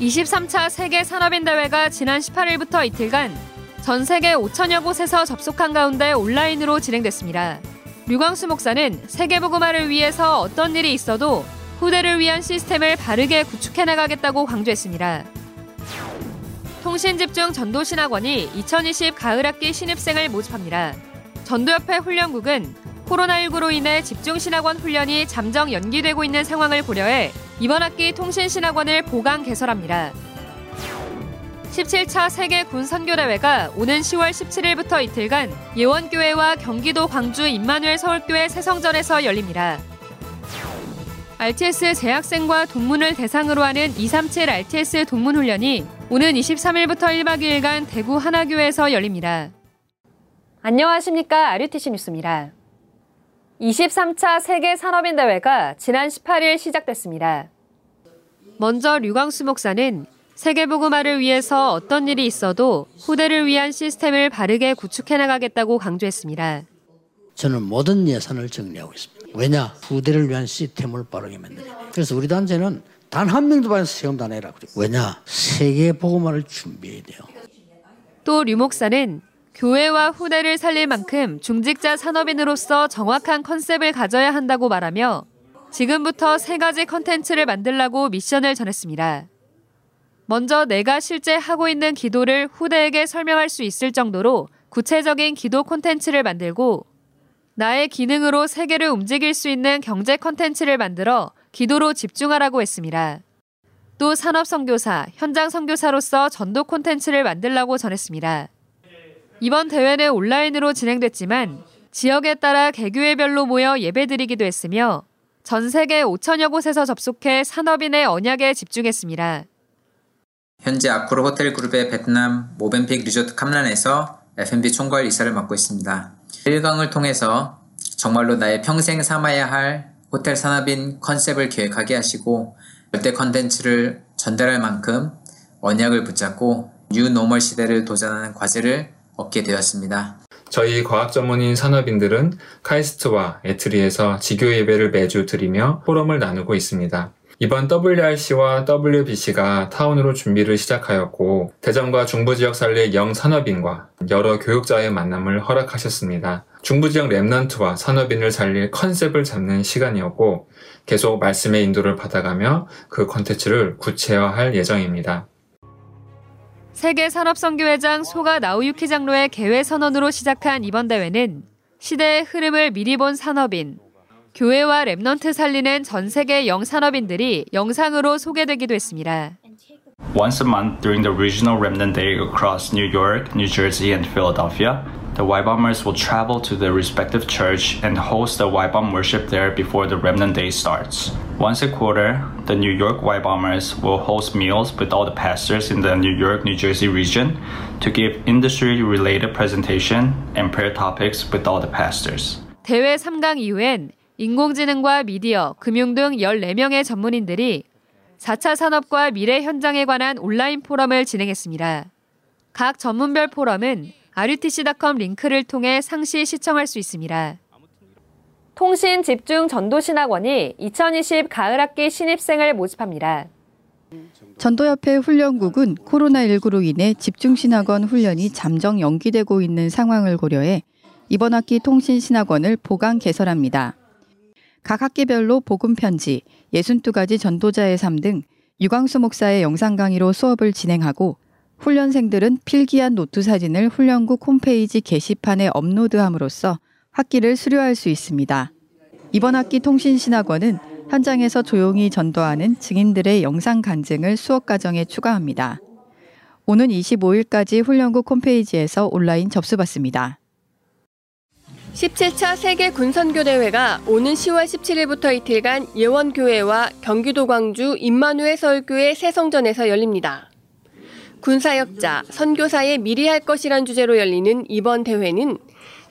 23차 세계 산업인 대회가 지난 18일부터 이틀간 전 세계 5천여 곳에서 접속한 가운데 온라인으로 진행됐습니다. 류광수 목사는 세계복음화를 위해서 어떤 일이 있어도 후대를 위한 시스템을 바르게 구축해 나가겠다고 강조했습니다. 통신집중 전도신학원이 2020 가을학기 신입생을 모집합니다. 전도협회 훈련국은 코로나19로 인해 집중신학원 훈련이 잠정 연기되고 있는 상황을 고려해 이번 학기 통신신학원을 보강 개설합니다. 17차 세계 군 선교대회가 오는 10월 17일부터 이틀간 예원교회와 경기도 광주 임마누엘 서울교회 새성전에서 열립니다. RTS 재학생과 동문을 대상으로 하는 237 RTS 동문훈련이 오는 23일부터 1박 2일간 대구 하나교회에서 열립니다. 안녕하십니까. RUTC 뉴스입니다. 23차 세계 산업인 대회가 지난 18일 시작됐습니다. 먼저 류광수 목사는 세계복음화를 위해서 어떤 일이 있어도 후대를 위한 시스템을 바르게 구축해 나가겠다고 강조했습니다. 저는 모든 예산을 정리하고 있습니다. 왜냐? 후대를 위한 시스템을 바르게 만드는. 그래서 우리 단체는 단 한 명도 반에서 세금도 안 해라. 왜냐? 세계복음화를 준비해야 돼요. 또 류 목사는 교회와 후대를 살릴 만큼 중직자 산업인으로서 정확한 컨셉을 가져야 한다고 말하며 지금부터 세 가지 컨텐츠를 만들라고 미션을 전했습니다. 먼저 내가 실제 하고 있는 기도를 후대에게 설명할 수 있을 정도로 구체적인 기도 콘텐츠를 만들고 나의 기능으로 세계를 움직일 수 있는 경제 콘텐츠를 만들어 기도로 집중하라고 했습니다. 또 산업 선교사, 현장 선교사로서 전도 콘텐츠를 만들라고 전했습니다. 이번 대회는 온라인으로 진행됐지만 지역에 따라 개교회별로 모여 예배드리기도 했으며 전 세계 5천여 곳에서 접속해 산업인의 언약에 집중했습니다. 현재 아코르 호텔 그룹의 베트남 모벤픽 리조트 캄란에서 F&B 총괄 이사를 맡고 있습니다. 1강을 통해서 정말로 나의 평생 삼아야 할 호텔 산업인 컨셉을 계획하게 하시고 절대 컨텐츠를 전달할 만큼 언약을 붙잡고 new normal 시대를 도전하는 과제를 얻게 되었습니다. 저희 과학 전문인 산업인들은 카이스트와 ETRI에서 지교 예배를 매주 드리며 포럼을 나누고 있습니다. 이번 WRC와 WBC가 타운으로 준비를 시작하였고 대전과 중부 지역 살릴 영 산업인과 여러 교육자의 만남을 허락하셨습니다. 중부 지역 remnant와 산업인을 살릴 컨셉을 잡는 시간이었고 계속 말씀의 인도를 받아가며 그 컨텐츠를 구체화할 예정입니다. 세계 산업선교회장 소가 나우유키 장로의 개회 선언으로 시작한 이번 대회는 시대의 흐름을 미리 본 산업인, 교회와 랩넌트 살리는 전 세계 영산업인들이 영상으로 소개되기도 했습니다. Once a month during the regional remnant day across New York, New Jersey, and Philadelphia, the Y bombers will travel to their respective church and host the Y bomb worship there before the remnant day starts. Once a quarter, the New York Y bombers will host meals with all the pastors in the New York, New Jersey region to give industry related presentation and prayer topics with all the pastors. 대회 3강 이후엔 인공지능과 미디어, 금융 등 14명의 전문인들이 4차 산업과 미래 현장에 관한 온라인 포럼을 진행했습니다. 각 전문별 포럼은 rutc.com 링크를 통해 상시 시청할 수 있습니다. 통신 집중 전도신학원이 2020 가을학기 신입생을 모집합니다. 전도협회 훈련국은 코로나19로 인해 집중신학원 훈련이 잠정 연기되고 있는 상황을 고려해 이번 학기 통신신학원을 보강 개설합니다. 각 학기별로 복음 편지, 62가지 전도자의 삶 등 유광수 목사의 영상 강의로 수업을 진행하고 훈련생들은 필기한 노트 사진을 훈련국 홈페이지 게시판에 업로드함으로써 학기를 수료할 수 있습니다. 이번 학기 통신신학원은 현장에서 조용히 전도하는 증인들의 영상 간증을 수업 과정에 추가합니다. 오는 25일까지 훈련국 홈페이지에서 온라인 접수받습니다. 17차 세계 군선교대회가 오는 10월 17일부터 이틀간 예원교회와 경기도 광주 임마누엘 서울교회 새성전에서 열립니다. 군사역자, 선교사의 미리 할 것이란 주제로 열리는 이번 대회는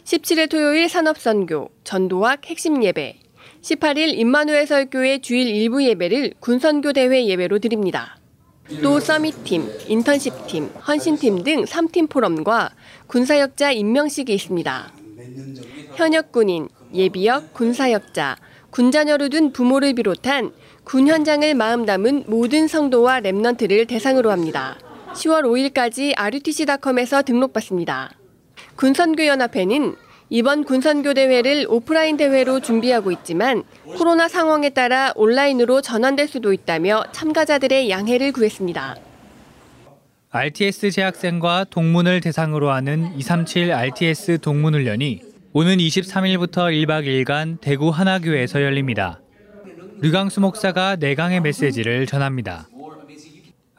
17일 토요일 산업선교, 전도학 핵심 예배, 18일 임마누엘 서울교회 주일 1부 예배를 군선교 대회 예배로 드립니다. 또 Summit팀, 인턴십팀, 헌신팀 등 3팀 포럼과 군사역자 임명식이 있습니다. 현역 군인, 예비역, 군사역자, 군 자녀로 둔 부모를 비롯한 군 현장을 마음 담은 모든 성도와 Remnant를 대상으로 합니다. 10월 5일까지 RUTC.com에서 등록받습니다. 군선교연합회는 이번 군선교 대회를 오프라인 대회로 준비하고 있지만 코로나 상황에 따라 온라인으로 전환될 수도 있다며 참가자들의 양해를 구했습니다. RTS 재학생과 동문을 대상으로 하는 237 RTS 동문훈련이 오는 23일부터 1박 2일간 대구 하나교에서 열립니다. 류강수 목사가 내강의 메시지를 전합니다.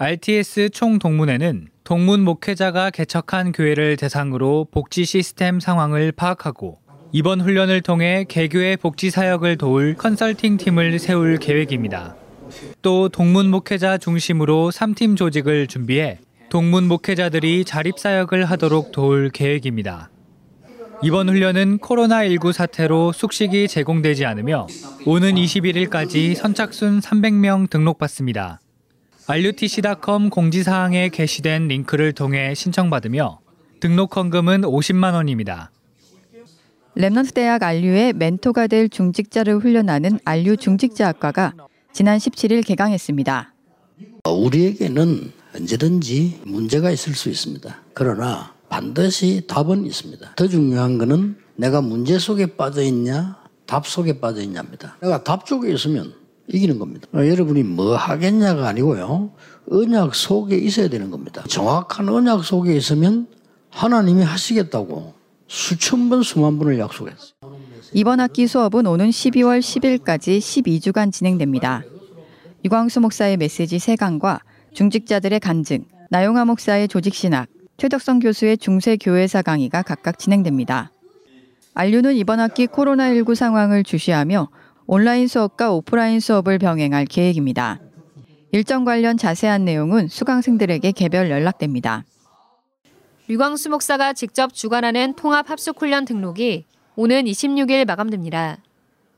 RTS 총동문회는 동문 목회자가 개척한 교회를 대상으로 복지 시스템 상황을 파악하고 이번 훈련을 통해 개교의 복지 사역을 도울 컨설팅 팀을 세울 계획입니다. 또 동문 목회자 중심으로 3팀 조직을 준비해 동문 목회자들이 자립 사역을 하도록 도울 계획입니다. 이번 훈련은 코로나19 사태로 숙식이 제공되지 않으며 오는 21일까지 선착순 300명 등록받습니다. rutc.com 공지사항에 게시된 링크를 통해 신청받으며 등록 헌금은 50만 원입니다. Remnant 대학 RU의 멘토가 될 중직자를 훈련하는 RU 중직자학과가 지난 17일 개강했습니다. 우리에게는 언제든지 문제가 있을 수 있습니다. 그러나 반드시 답은 있습니다. 더 중요한 것은 내가 문제 속에 빠져 있냐, 답 속에 빠져 있냐입니다. 내가 답 쪽에 있으면 이기는 겁니다. 여러분이 뭐 하겠냐가 아니고요. 언약 속에 있어야 되는 겁니다. 정확한 언약 속에 있으면 하나님이 하시겠다고 수천 번, 수만 번을 약속했어요. 이번 학기 수업은 오는 12월 10일까지 12주간 진행됩니다. 유광수 목사의 메시지 3강과 중직자들의 간증, 나용화 목사의 조직신학, 최덕성 교수의 중세교회사 강의가 각각 진행됩니다. 안류는 이번 학기 코로나19 상황을 주시하며 온라인 수업과 오프라인 수업을 병행할 계획입니다. 일정 관련 자세한 내용은 수강생들에게 개별 연락됩니다. 류광수 목사가 직접 주관하는 통합합숙훈련 등록이 오는 26일 마감됩니다.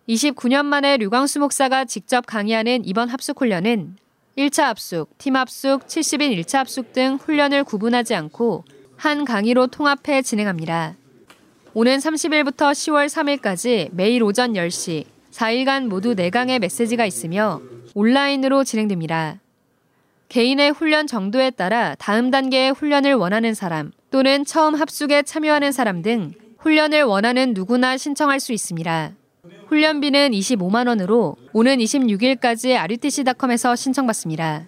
29년 만에 류광수 목사가 직접 강의하는 이번 합숙훈련은 1차 합숙, 팀 합숙, 70인 1차 합숙 등 훈련을 구분하지 않고 한 강의로 통합해 진행합니다. 오는 30일부터 10월 3일까지 매일 오전 10시 4일간 모두 4강의 메시지가 있으며 온라인으로 진행됩니다. 개인의 훈련 정도에 따라 다음 단계의 훈련을 원하는 사람 또는 처음 합숙에 참여하는 사람 등 훈련을 원하는 누구나 신청할 수 있습니다. 훈련비는 25만 원으로 오는 26일까지 RUTC.com에서 신청받습니다.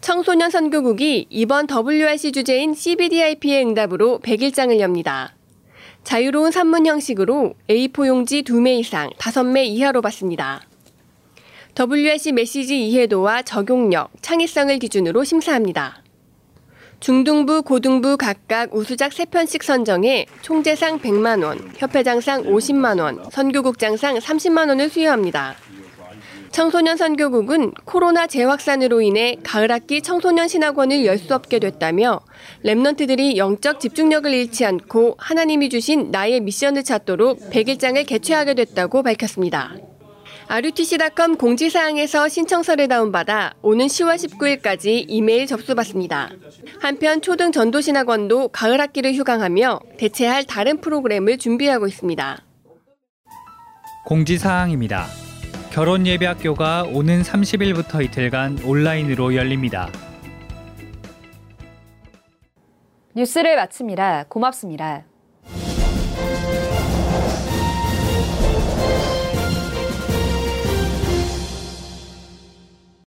청소년 선교국이 이번 WRC 주제인 CBDIP의 응답으로 100일장을 엽니다. 자유로운 산문 형식으로 A4 용지 2매 이상, 5매 이하로 받습니다. WRC 메시지 이해도와 적용력, 창의성을 기준으로 심사합니다. 중등부, 고등부 각각 우수작 3편씩 선정해 총재상 100만 원, 협회장상 50만 원, 선교국장상 30만 원을 수여합니다. 청소년 선교국은 코로나 재확산으로 인해 가을 학기 청소년 신학원을 열 수 없게 됐다며 랩넌트들이 영적 집중력을 잃지 않고 하나님이 주신 나의 미션을 찾도록 100일장을 개최하게 됐다고 밝혔습니다. RUTC.com 공지사항에서 신청서를 다운받아 오는 10월 19일까지 이메일 접수받습니다. 한편 초등 전도신학원도 가을 학기를 휴강하며 대체할 다른 프로그램을 준비하고 있습니다. 공지사항입니다. 결혼 예배 학교가 오는 30일부터 이틀간 온라인으로 열립니다. 뉴스를 마칩니다. 고맙습니다.